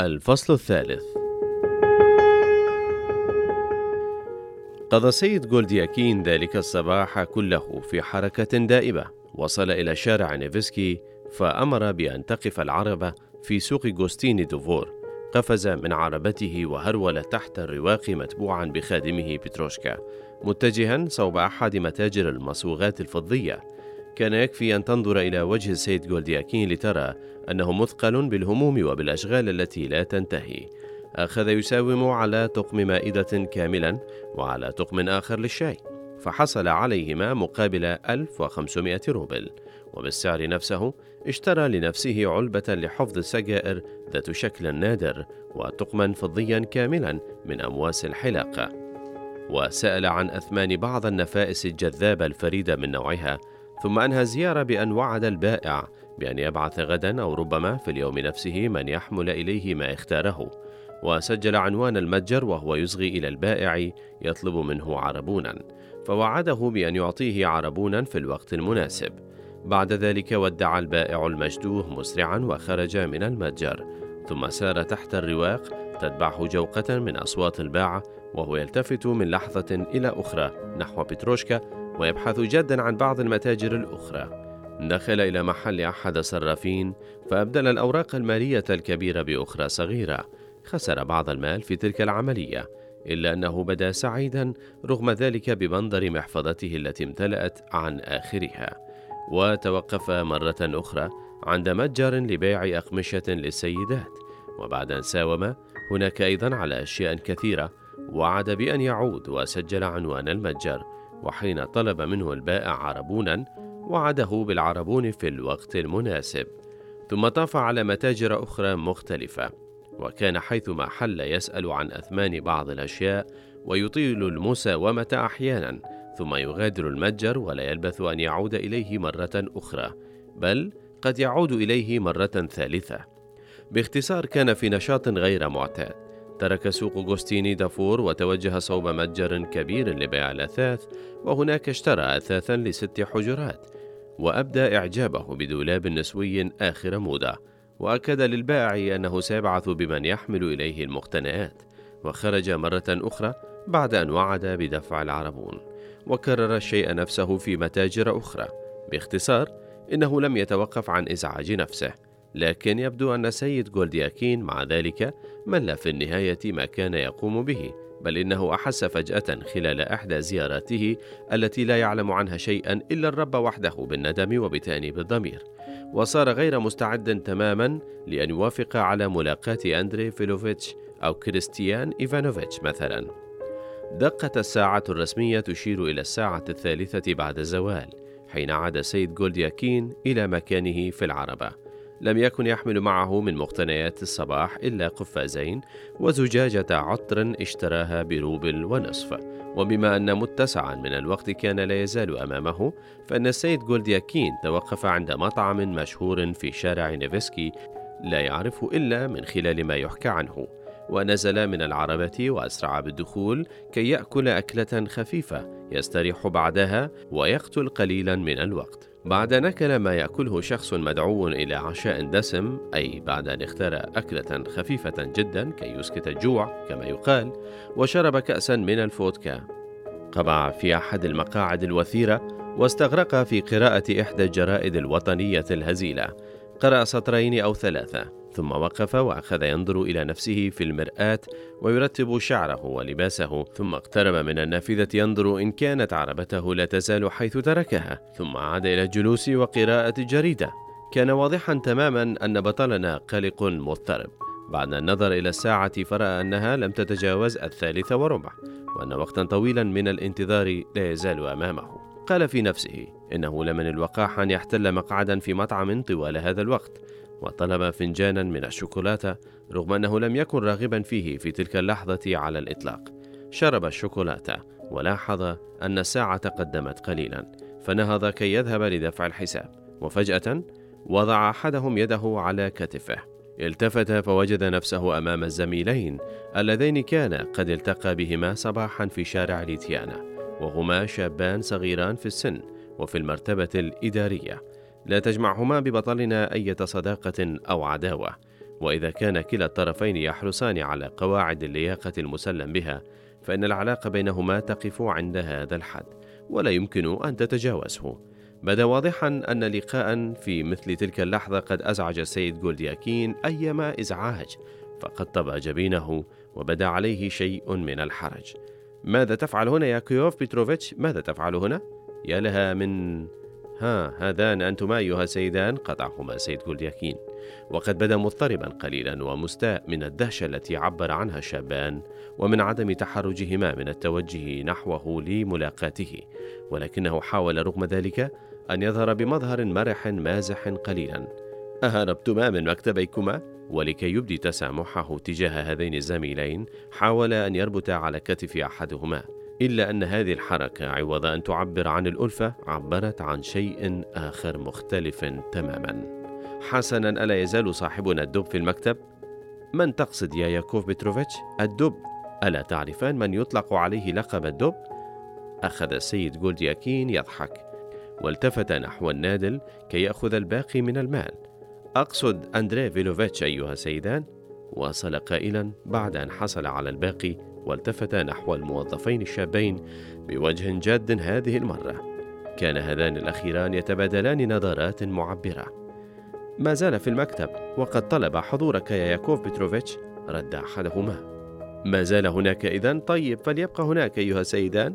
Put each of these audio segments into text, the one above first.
الفصل الثالث. قضى السيد جولدياكين ذلك الصباح كله في حركة دائبة. وصل إلى شارع نيفسكي فأمر بأن تقف العربة في سوق جوستيني دوفور. قفز من عربته وهرول تحت الرواق متبوعا بخادمه بتروشكا. متجها صوب أحد متاجر المصوغات الفضية. كان يكفي أن تنظر إلى وجه السيد جولدياكين لترى أنه مثقل بالهموم وبالأشغال التي لا تنتهي. أخذ يساوم على تقم مائدة كاملا وعلى تقم آخر للشاي فحصل عليهما مقابل 1500 روبل. وبالسعر نفسه اشترى لنفسه علبة لحفظ السجائر ذات شكل نادر وتقما فضيا كاملا من أمواس الحلاقة. وسأل عن أثمان بعض النفائس الجذابة الفريدة من نوعها ثم أنهى الزيارة بأن وعد البائع بأن يبعث غدا أو ربما في اليوم نفسه من يحمل إليه ما اختاره. وسجل عنوان المتجر وهو يصغي إلى البائع يطلب منه عربونا. فوعده بأن يعطيه عربونا في الوقت المناسب. بعد ذلك ودع البائع المشدوه مسرعا وخرج من المتجر. ثم سار تحت الرواق تتبعه جوقة من أصوات الباعة وهو يلتفت من لحظة إلى أخرى نحو بتروشكا ويبحث جدا عن بعض المتاجر الأخرى. دخل إلى محل أحد الصرافين فأبدل الأوراق المالية الكبيرة بأخرى صغيرة. خسر بعض المال في تلك العملية إلا أنه بدا سعيدا رغم ذلك بمنظر محفظته التي امتلأت عن آخرها. وتوقف مرة أخرى عند متجر لبيع أقمشة للسيدات. وبعد أن ساوم هناك أيضا على أشياء كثيرة وعد بأن يعود وسجل عنوان المتجر. وحين طلب منه البائع عربونا وعده بالعربون في الوقت المناسب. ثم طاف على متاجر أخرى مختلفة وكان حيثما حل يسأل عن أثمان بعض الأشياء ويطيل المساومة أحيانا ثم يغادر المتجر ولا يلبث أن يعود إليه مرة أخرى بل قد يعود إليه مرة ثالثة. باختصار كان في نشاط غير معتاد. ترك سوق جوستيني دافور وتوجه صوب متجر كبير لبيع الأثاث وهناك اشترى أثاثا لست حجرات وأبدى إعجابه بدولاب نسوي آخر موضة وأكد للبائع أنه سيبعث بمن يحمل إليه المقتنيات وخرج مرة أخرى بعد أن وعد بدفع العربون وكرر الشيء نفسه في متاجر أخرى باختصار إنه لم يتوقف عن إزعاج نفسه. لكن يبدو أن سيد جولدياكين مع ذلك مل في النهاية ما كان يقوم به بل إنه أحس فجأة خلال إحدى زياراته التي لا يعلم عنها شيئا إلا الرب وحده بالندم وبتأنيب الضمير. وصار غير مستعد تماما لأن يوافق على ملاقاة أندري فيلوفيتش أو كريستيان إيفانوفيتش مثلا. دقت الساعة الرسمية تشير إلى الساعة الثالثة بعد الزوال حين عاد سيد جولدياكين إلى مكانه في العربة. لم يكن يحمل معه من مقتنيات الصباح إلا قفازين وزجاجة عطر اشتراها بروبل ونصف. وبما أن متسعا من الوقت كان لا يزال أمامه فإن السيد جولدياكين توقف عند مطعم مشهور في شارع نيفسكي لا يعرف إلا من خلال ما يحكى عنه. ونزل من العربة وأسرع بالدخول كي يأكل أكلة خفيفة يستريح بعدها ويقتل قليلا من الوقت. بعد أن أكل ما يأكله شخص مدعو إلى عشاء دسم أي بعد أن اختار أكلة خفيفة جدا كي يسكت الجوع كما يقال وشرب كأسا من الفودكا. قبع في أحد المقاعد الوثيرة واستغرق في قراءة إحدى الجرائد الوطنية الهزيلة. قرأ سطرين أو ثلاثة. ثم وقف وأخذ ينظر إلى نفسه في المرآة ويرتب شعره ولباسه ثم اقترب من النافذة ينظر إن كانت عربته لا تزال حيث تركها ثم عاد إلى الجلوس وقراءة الجريده كان واضحا تماما أن بطلنا قلق مضطرب. بعد النظر إلى الساعة فرأى أنها لم تتجاوز الثالثه وربع وأن وقتا طويلا من الانتظار لا يزال أمامه. قال في نفسه إنه لمن الوقاح أن يحتل مقعدا في مطعم طوال هذا الوقت. وطلب فنجانا من الشوكولاتة رغم أنه لم يكن راغبا فيه في تلك اللحظة على الإطلاق. شرب الشوكولاتة ولاحظ أن الساعة تقدمت قليلا فنهض كي يذهب لدفع الحساب. وفجأة وضع أحدهم يده على كتفه. التفت فوجد نفسه أمام الزميلين اللذين كان قد التقى بهما صباحا في شارع ليتيانا وهما شابان صغيران في السن وفي المرتبة الإدارية. لا تجمعهما ببطلنا أية صداقة أو عداوة. وإذا كان كلا الطرفين يحرصان على قواعد اللياقة المسلم بها فإن العلاقة بينهما تقف عند هذا الحد ولا يمكن أن تتجاوزه. بدا واضحا أن لقاء في مثل تلك اللحظة قد أزعج السيد جولدياكين أيما إزعاج فقطب جبينه وبدا عليه شيء من الحرج. ماذا تفعل هنا ياكوف بيتروفيتش؟ ماذا تفعل هنا؟ يا لها من ها هذان أنتما أيها السيدان قطعهما سيد جولدياكين وقد بدا مضطربا قليلا ومستاء من الدهشة التي عبر عنها الشابان ومن عدم تحرجهما من التوجه نحوه لملاقاته. ولكنه حاول رغم ذلك أن يظهر بمظهر مرح مازح قليلا. أهربتما من مكتبيكما؟ ولكي يبدي تسامحه تجاه هذين الزميلين حاول أن يربط على كتف أحدهما. إلا أن هذه الحركة عوض أن تعبر عن الألفة عبرت عن شيء آخر مختلف تماما حسنا ألا يزال صاحبنا الدب في المكتب؟ من تقصد يا ياكوف بتروفيتش؟ الدب ألا تعرفان من يطلق عليه لقب الدب؟ أخذ السيد جولدياكين يضحك والتفت نحو النادل كي يأخذ الباقي من المال أقصد أندري فيلوفيتش أيها السيدان واصل قائلا بعد أن حصل على الباقي والتفت نحو الموظفين الشابين بوجه جاد هذه المرة. كان هذان الأخيران يتبادلان نظرات معبرة. ما زال في المكتب وقد طلب حضورك يا ياكوف بتروفيتش رد أحدهما. ما زال هناك إذن؟ طيب فليبقى هناك أيها السيدان.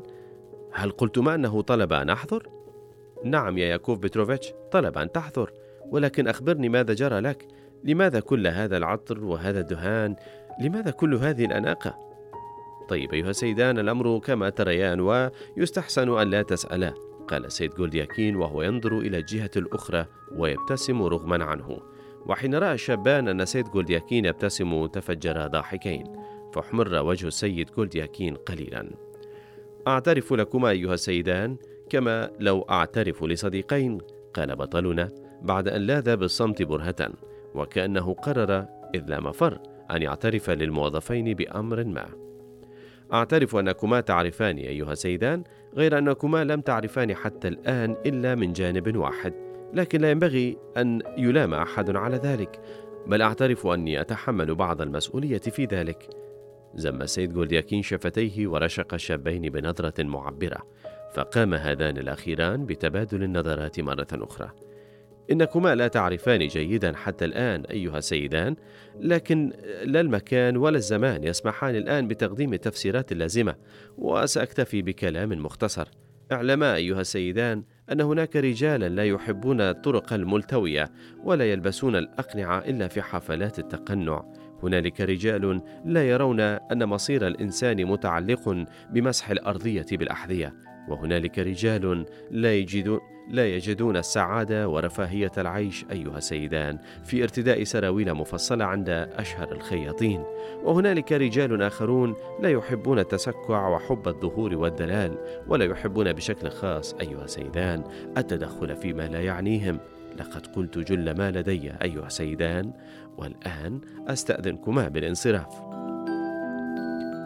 هل قلتما أنه طلب أن أحضر؟ نعم يا ياكوف بتروفيتش طلب أن تحضر. ولكن أخبرني ماذا جرى لك؟ لماذا كل هذا العطر وهذا الدهان؟ لماذا كل هذه الأناقة؟ طيب أيها السيدان الأمر كما تريان ويستحسن أن لا تسألا قال سيد جولدياكين وهو ينظر إلى الجهة الأخرى ويبتسم رغما عنه. وحين رأى الشابان أن سيد جولدياكين يبتسم تفجرا ضاحكين فاحمر وجه السيد جولدياكين قليلا. أعترف لكما أيها السيدان كما لو أعترف لصديقين قال بطلنا بعد أن لاذ بالصمت برهة وكأنه قرر إذ لا مفر أن يعترف للموظفين بأمر ما. أعترف أنكما تعرفان أيها السيدان غير أنكما لم تعرفان حتى الآن إلا من جانب واحد لكن لا ينبغي أن يلام أحد على ذلك بل أعترف أني أتحمل بعض المسؤولية في ذلك. زم السيد جولدياكين شفتيه ورشق الشابين بنظرة معبرة فقام هذان الأخيران بتبادل النظرات مرة أخرى. إنكما لا تعرفان جيدا حتى الآن أيها السيدان، لكن لا المكان ولا الزمان يسمحان الآن بتقديم التفسيرات اللازمة، وسأكتفي بكلام مختصر. اعلما أيها السيدان أن هناك رجالا لا يحبون الطرق الملتوية ولا يلبسون الأقنعة إلا في حفلات التقنع. هنالك رجال لا يرون أن مصير الإنسان متعلق بمسح الأرضية بالأحذية، وهنالك رجال لا يجدون لا يجدون السعادة ورفاهية العيش أيها السيدان في ارتداء سراويل مفصلة عند أشهر الخياطين. وهنالك رجال آخرون لا يحبون التسكع وحب الظهور والدلال ولا يحبون بشكل خاص أيها السيدان التدخل فيما لا يعنيهم. لقد قلت جل ما لدي أيها السيدان والآن أستأذنكما بالانصراف.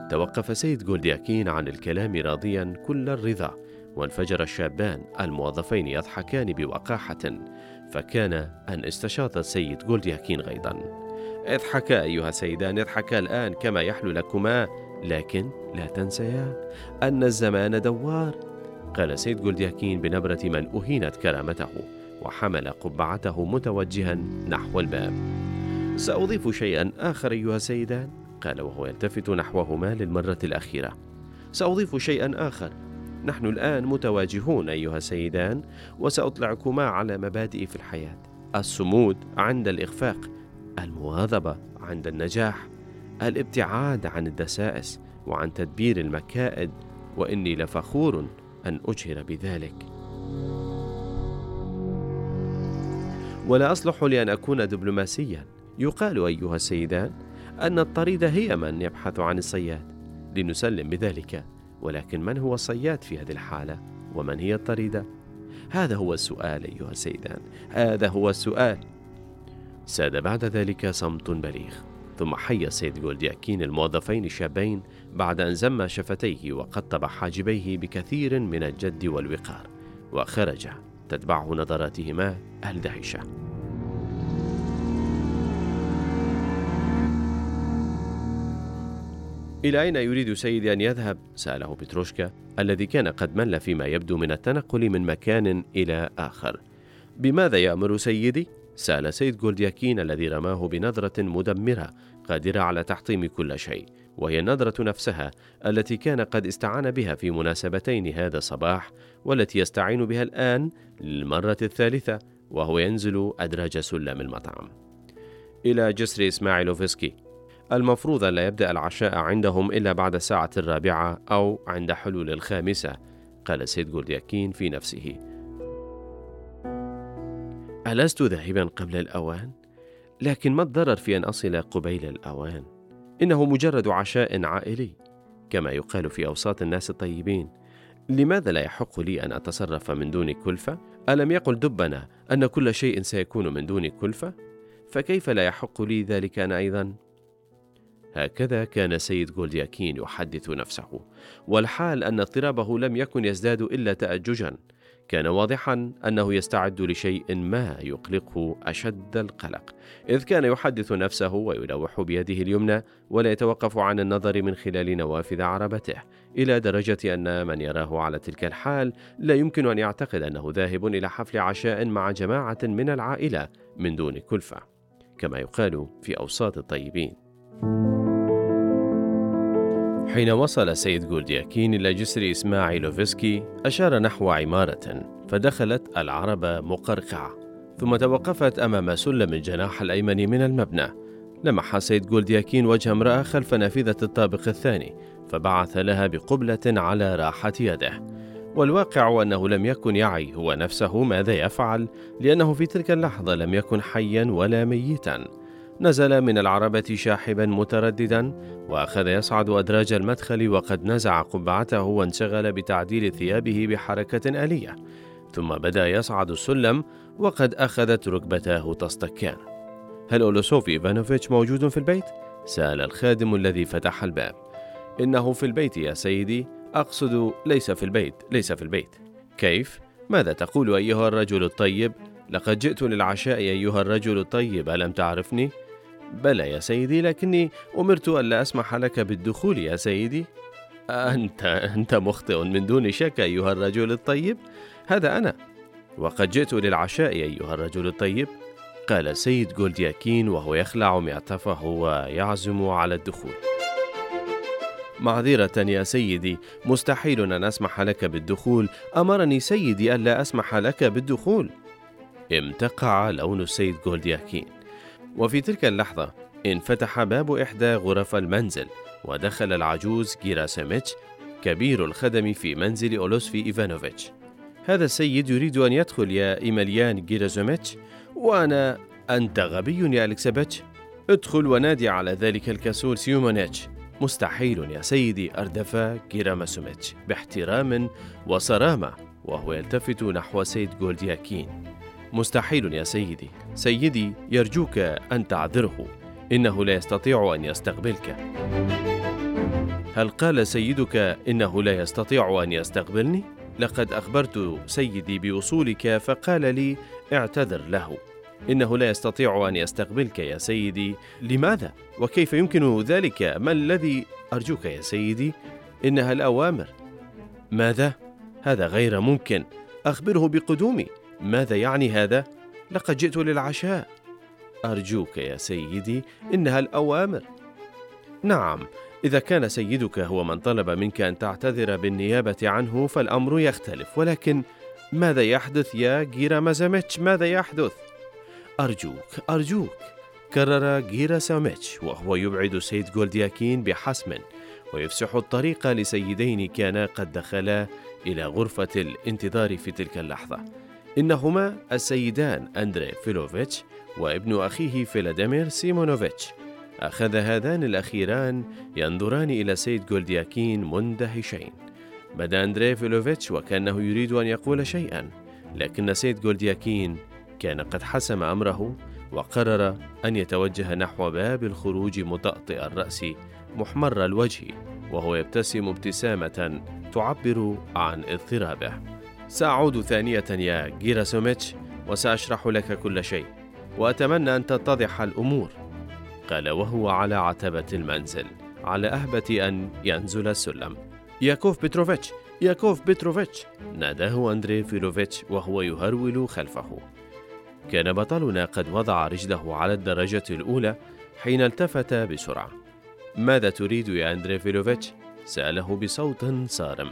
توقف سيد جولدياكين عن الكلام راضيا كل الرضا وانفجر الشابان الموظفين يضحكان بوقاحة فكان أن استشاط السيد جولدياكين غيظا اضحكا أيها السيدان اضحكا الآن كما يحلو لكما لكن لا تنسيا أن الزمان دوار. قال سيد جولدياكين بنبرة من أهينت كرامته وحمل قبعته متوجها نحو الباب. سأضيف شيئا آخر أيها السيدان. قال وهو يلتفت نحوهما للمرة الأخيرة. سأضيف شيئا آخر. نحن الآن متواجهون أيها السيدان وسأطلعكما على مبادئ في الحياة. الصمود عند الإخفاق المواظبة عند النجاح الابتعاد عن الدسائس وعن تدبير المكائد وإني لفخور أن أجهر بذلك. ولا أصلح لأن أكون دبلوماسيا. يقال أيها السيدان أن الطريدة هي من يبحث عن الصياد. لنسلم بذلك. ولكن من هو الصياد في هذه الحالة؟ ومن هي الطريدة؟ هذا هو السؤال أيها السيدان. هذا هو السؤال. ساد بعد ذلك صمت بليغ. ثم حي السيد جولدياكين الموظفين الشابين بعد أن زم شفتيه وقطب حاجبيه بكثير من الجد والوقار. وخرج تتبعه نظراتهما الدهشة. إلى أين يريد سيدي أن يذهب؟ سأله بتروشكا الذي كان قد مل فيما يبدو من التنقل من مكان إلى آخر بماذا يأمر سيدي؟ سأل سيد جولدياكين الذي رماه بنظرة مدمرة قادرة على تحطيم كل شيء وهي النظرة نفسها التي كان قد استعان بها في مناسبتين هذا الصباح والتي يستعين بها الآن للمرة الثالثة وهو ينزل أدراج سلم المطعم إلى جسر إسماعيلوفسكي المفروض لا يبدأ العشاء عندهم إلا بعد الساعة الرابعة أو عند حلول الخامسة قال سيد جولدياكين في نفسه ألست ذاهبا قبل الأوان؟ لكن ما الضرر في أن أصل قبيل الأوان؟ إنه مجرد عشاء عائلي كما يقال في أوساط الناس الطيبين لماذا لا يحق لي أن أتصرف من دون كلفة؟ ألم يقل دبنا أن كل شيء سيكون من دون كلفة؟ فكيف لا يحق لي ذلك أنا أيضا؟ هكذا كان سيد جولدياكين يحدث نفسه والحال أن اضطرابه لم يكن يزداد إلا تأججا. كان واضحا أنه يستعد لشيء ما يقلقه أشد القلق إذ كان يحدث نفسه ويلوح بيده اليمنى ولا يتوقف عن النظر من خلال نوافذ عربته إلى درجة أن من يراه على تلك الحال لا يمكن أن يعتقد أنه ذاهب إلى حفل عشاء مع جماعة من العائلة من دون كلفة كما يقال في أوساط الطيبين. حين وصل سيد جولدياكين إلى جسر إسماعيلوفسكي أشار نحو عمارة فدخلت العربة مقرقعة ثم توقفت أمام سلم الجناح الأيمن من المبنى. لمح سيد جولدياكين وجه امرأة خلف نافذة الطابق الثاني فبعث لها بقبلة على راحة يده. والواقع أنه لم يكن يعي هو نفسه ماذا يفعل لأنه في تلك اللحظة لم يكن حيا ولا ميتا. نزل من العربة شاحبا مترددا وأخذ يصعد أدراج المدخل وقد نزع قبعته وانشغل بتعديل ثيابه بحركة آلية ثم بدأ يصعد السلم وقد أخذت ركبتاه تصطكان هل أولوسوف إيفانوفيتش موجود في البيت؟ سأل الخادم الذي فتح الباب إنه في البيت يا سيدي أقصد ليس في البيت ليس في البيت كيف؟ ماذا تقول أيها الرجل الطيب؟ لقد جئت للعشاء أيها الرجل الطيب ألم تعرفني؟ بلى يا سيدي لكني أمرت ألا أسمح لك بالدخول يا سيدي. أنت أنت مخطئ من دون شك أيها الرجل الطيب. هذا أنا. وقد جئت للعشاء أيها الرجل الطيب. قال السيد جولدياكين وهو يخلع معطفه ويعزم على الدخول. معذرة يا سيدي مستحيل أن أسمح لك بالدخول. أمرني سيدي ألا أسمح لك بالدخول. امتقع لون السيد جولدياكين وفي تلك اللحظة انفتح باب إحدى غرف المنزل ودخل العجوز جيراسيميتش كبير الخدم في منزل أولسوفي إيفانوفيتش. هذا السيد يريد أن يدخل يا إيميليان جيراسيميتش وأنا أنت غبي يا ألكسييتش ادخل ونادي على ذلك الكسول سيميونيتش. مستحيل يا سيدي أردف جيراماسوميتش باحترام وصرامة وهو يلتفت نحو سيد جولدياكين. مستحيل يا سيدي. سيدي يرجوك أن تعذره. إنه لا يستطيع أن يستقبلك. هل قال سيدك إنه لا يستطيع أن يستقبلني؟ لقد أخبرت سيدي بوصولك فقال لي اعتذر له. إنه لا يستطيع أن يستقبلك يا سيدي. لماذا؟ وكيف يمكن ذلك؟ ما الذي؟ أرجوك يا سيدي إنها الأوامر. ماذا؟ هذا غير ممكن. أخبره بقدومي. ماذا يعني هذا؟ لقد جئت للعشاء. أرجوك يا سيدي إنها الأوامر. نعم إذا كان سيدك هو من طلب منك أن تعتذر بالنيابة عنه فالأمر يختلف ولكن ماذا يحدث يا جيرا مازاميتش ماذا يحدث؟ أرجوك أرجوك كرر جيراسيميتش وهو يبعد سيد جولدياكين بحسم ويفسح الطريق لسيدين كانا قد دخلا إلى غرفة الانتظار في تلك اللحظة. إنهما السيدان أندري فيلوفيتش وابن أخيه فيلاديمير سيمونوفيتش. أخذ هذان الأخيران ينظران إلى سيد جولدياكين مندهشين. بدا أندري فيلوفيتش وكأنه يريد أن يقول شيئا لكن سيد جولدياكين كان قد حسم أمره وقرر أن يتوجه نحو باب الخروج مطأطئ الرأس محمر الوجه وهو يبتسم ابتسامة تعبر عن اضطرابه. سأعود ثانية يا جيراسوميتش وسأشرح لك كل شيء وأتمنى أن تتضح الأمور. قال وهو على عتبة المنزل على أهبة أن ينزل السلم. ياكوف بتروفيتش ياكوف بتروفيتش ناداه أندري فيلوفيتش وهو يهرول خلفه. كان بطلنا قد وضع رجله على الدرجة الأولى حين التفت بسرعة. ماذا تريد يا أندري فيلوفيتش؟ سأله بصوت صارم.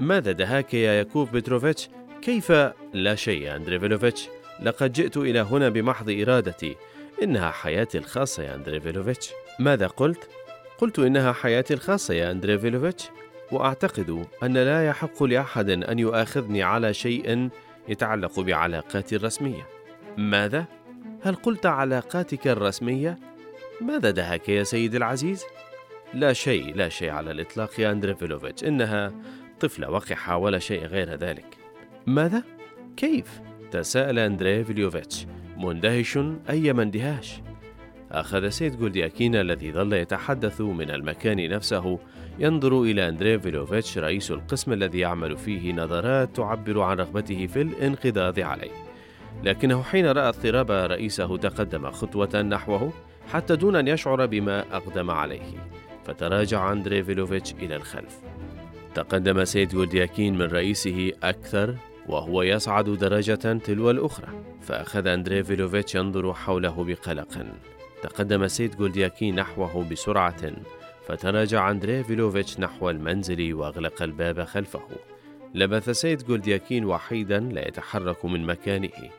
ماذا دهاك يا ياكوف بتروفيتش؟ كيف لا شيء أندري فيلوفيتش لقد جئت إلى هنا بمحض إرادتي إنها حياتي الخاصة يا أندري فيلوفيتش ماذا قلت؟ قلت إنها حياتي الخاصة يا أندري فيلوفيتش وأعتقد أن لا يحق لأحد أن يؤاخذني على شيء يتعلق بعلاقاتي الرسمية ماذا؟ هل قلت علاقاتك الرسمية؟ ماذا دهاك يا سيدي العزيز؟ لا شيء لا شيء على الإطلاق يا أندري فيلوفيتش إنها طفلة وقحة ولا شيء غير ذلك ماذا؟ كيف؟ تساءل أندري فيليوفيتش مندهش أيما اندهاش أخذ سيد جولدياكين الذي ظل يتحدث من المكان نفسه ينظر إلى أندري فيلوفيتش رئيس القسم الذي يعمل فيه نظرات تعبر عن رغبته في الانقضاض عليه لكنه حين رأى اضطراب رئيسه تقدم خطوة نحوه حتى دون أن يشعر بما أقدم عليه فتراجع أندري فيلوفيتش إلى الخلف تقدم سيد جولدياكين من رئيسه أكثر وهو يصعد درجة تلو الأخرى فأخذ أندري فيلوفيتش ينظر حوله بقلق. تقدم سيد جولدياكين نحوه بسرعة فتراجع أندري فيلوفيتش نحو المنزل وأغلق الباب خلفه. لبث سيد جولدياكين وحيدا لا يتحرك من مكانه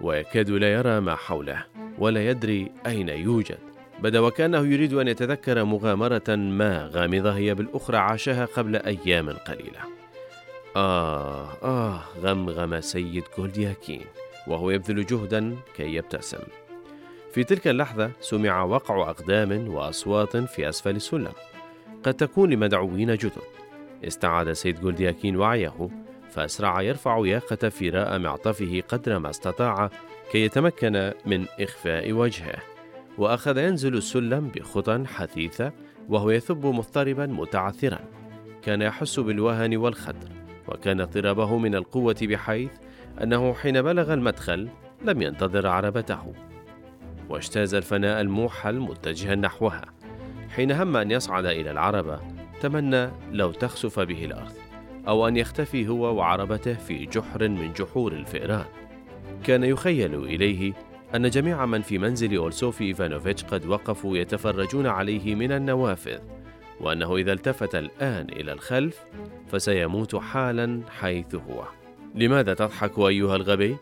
ويكاد لا يرى ما حوله ولا يدري أين يوجد. بدا وكأنه يريد أن يتذكر مغامرة ما غامضة هي بالأخرى عاشها قبل أيام قليلة. آه آه غمغم سيد جولدياكين وهو يبذل جهدا كي يبتسم في تلك اللحظة سمع وقع أقدام وأصوات في أسفل السلم. قد تكون لمدعوين جدد. استعاد سيد جولدياكين وعيه فأسرع يرفع ياقة فراء معطفه قدر ما استطاع كي يتمكن من إخفاء وجهه. وأخذ ينزل السلم بخطى حثيثة وهو يثب مضطربا متعثرا. كان يحس بالوهن والخدر وكان اضطرابه من القوة بحيث أنه حين بلغ المدخل لم ينتظر عربته. واجتاز الفناء الموحل متجها نحوها. حين هم أن يصعد إلى العربة تمنى لو تخسف به الأرض أو أن يختفي هو وعربته في جحر من جحور الفئران. كان يخيل إليه أن جميع من في منزل أولسوفي إيفانوفيتش قد وقفوا يتفرجون عليه من النوافذ وأنه إذا التفت الآن إلى الخلف فسيموت حالا حيث هو لماذا تضحك أيها الغبي؟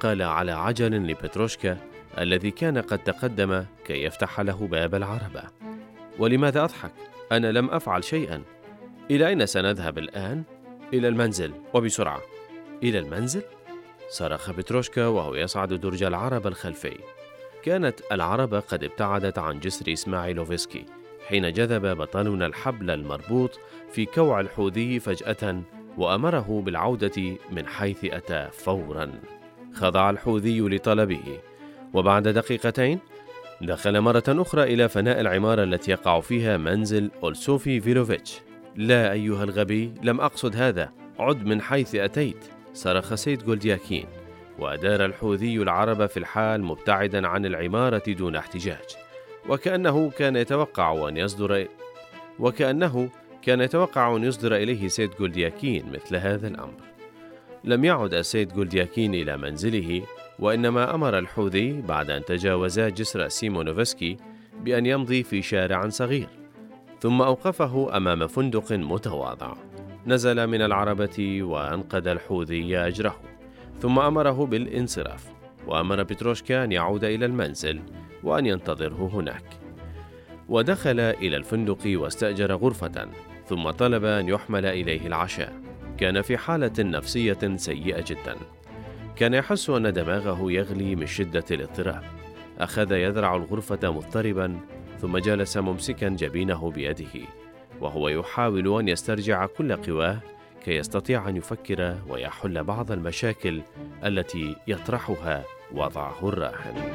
قال على عجل لبتروشكا الذي كان قد تقدم كي يفتح له باب العربة ولماذا أضحك؟ أنا لم أفعل شيئا إلى أين سنذهب الآن؟ إلى المنزل وبسرعة إلى المنزل؟ صرخ بتروشكا وهو يصعد درج العربة الخلفي. كانت العربة قد ابتعدت عن جسر إسماعيلوفسكي حين جذب بطلنا الحبل المربوط في كوع الحوذي فجأة وأمره بالعودة من حيث أتى فورا. خضع الحوذي لطلبه وبعد دقيقتين دخل مرة أخرى إلى فناء العمارة التي يقع فيها منزل أولسوفي فيلوفيتش. لا أيها الغبي لم أقصد هذا عد من حيث أتيت. صرخ سيد جولدياكين وأدار الحوذي العربة في الحال مبتعدا عن العمارة دون احتجاج. وكأنه كان يتوقع أن يصدر وكأنه كان يتوقع أن يصدر إليه سيد جولدياكين مثل هذا الأمر. لم يعد السيد جولدياكين إلى منزله وإنما أمر الحوذي بعد أن تجاوزا جسر سيمونوفسكي بأن يمضي في شارع صغير ثم أوقفه أمام فندق متواضع. نزل من العربة وأنقذ الحوذي أجره ثم أمره بالانصراف وأمر بتروشكا أن يعود إلى المنزل وأن ينتظره هناك. ودخل إلى الفندق واستأجر غرفة ثم طلب أن يحمل إليه العشاء. كان في حالة نفسية سيئة جدا. كان يحس أن دماغه يغلي من شدة الاضطراب. أخذ يذرع الغرفة مضطربا ثم جلس ممسكا جبينه بيده. وهو يحاول أن يسترجع كل قواه كي يستطيع أن يفكر ويحل بعض المشاكل التي يطرحها وضعه الراهن.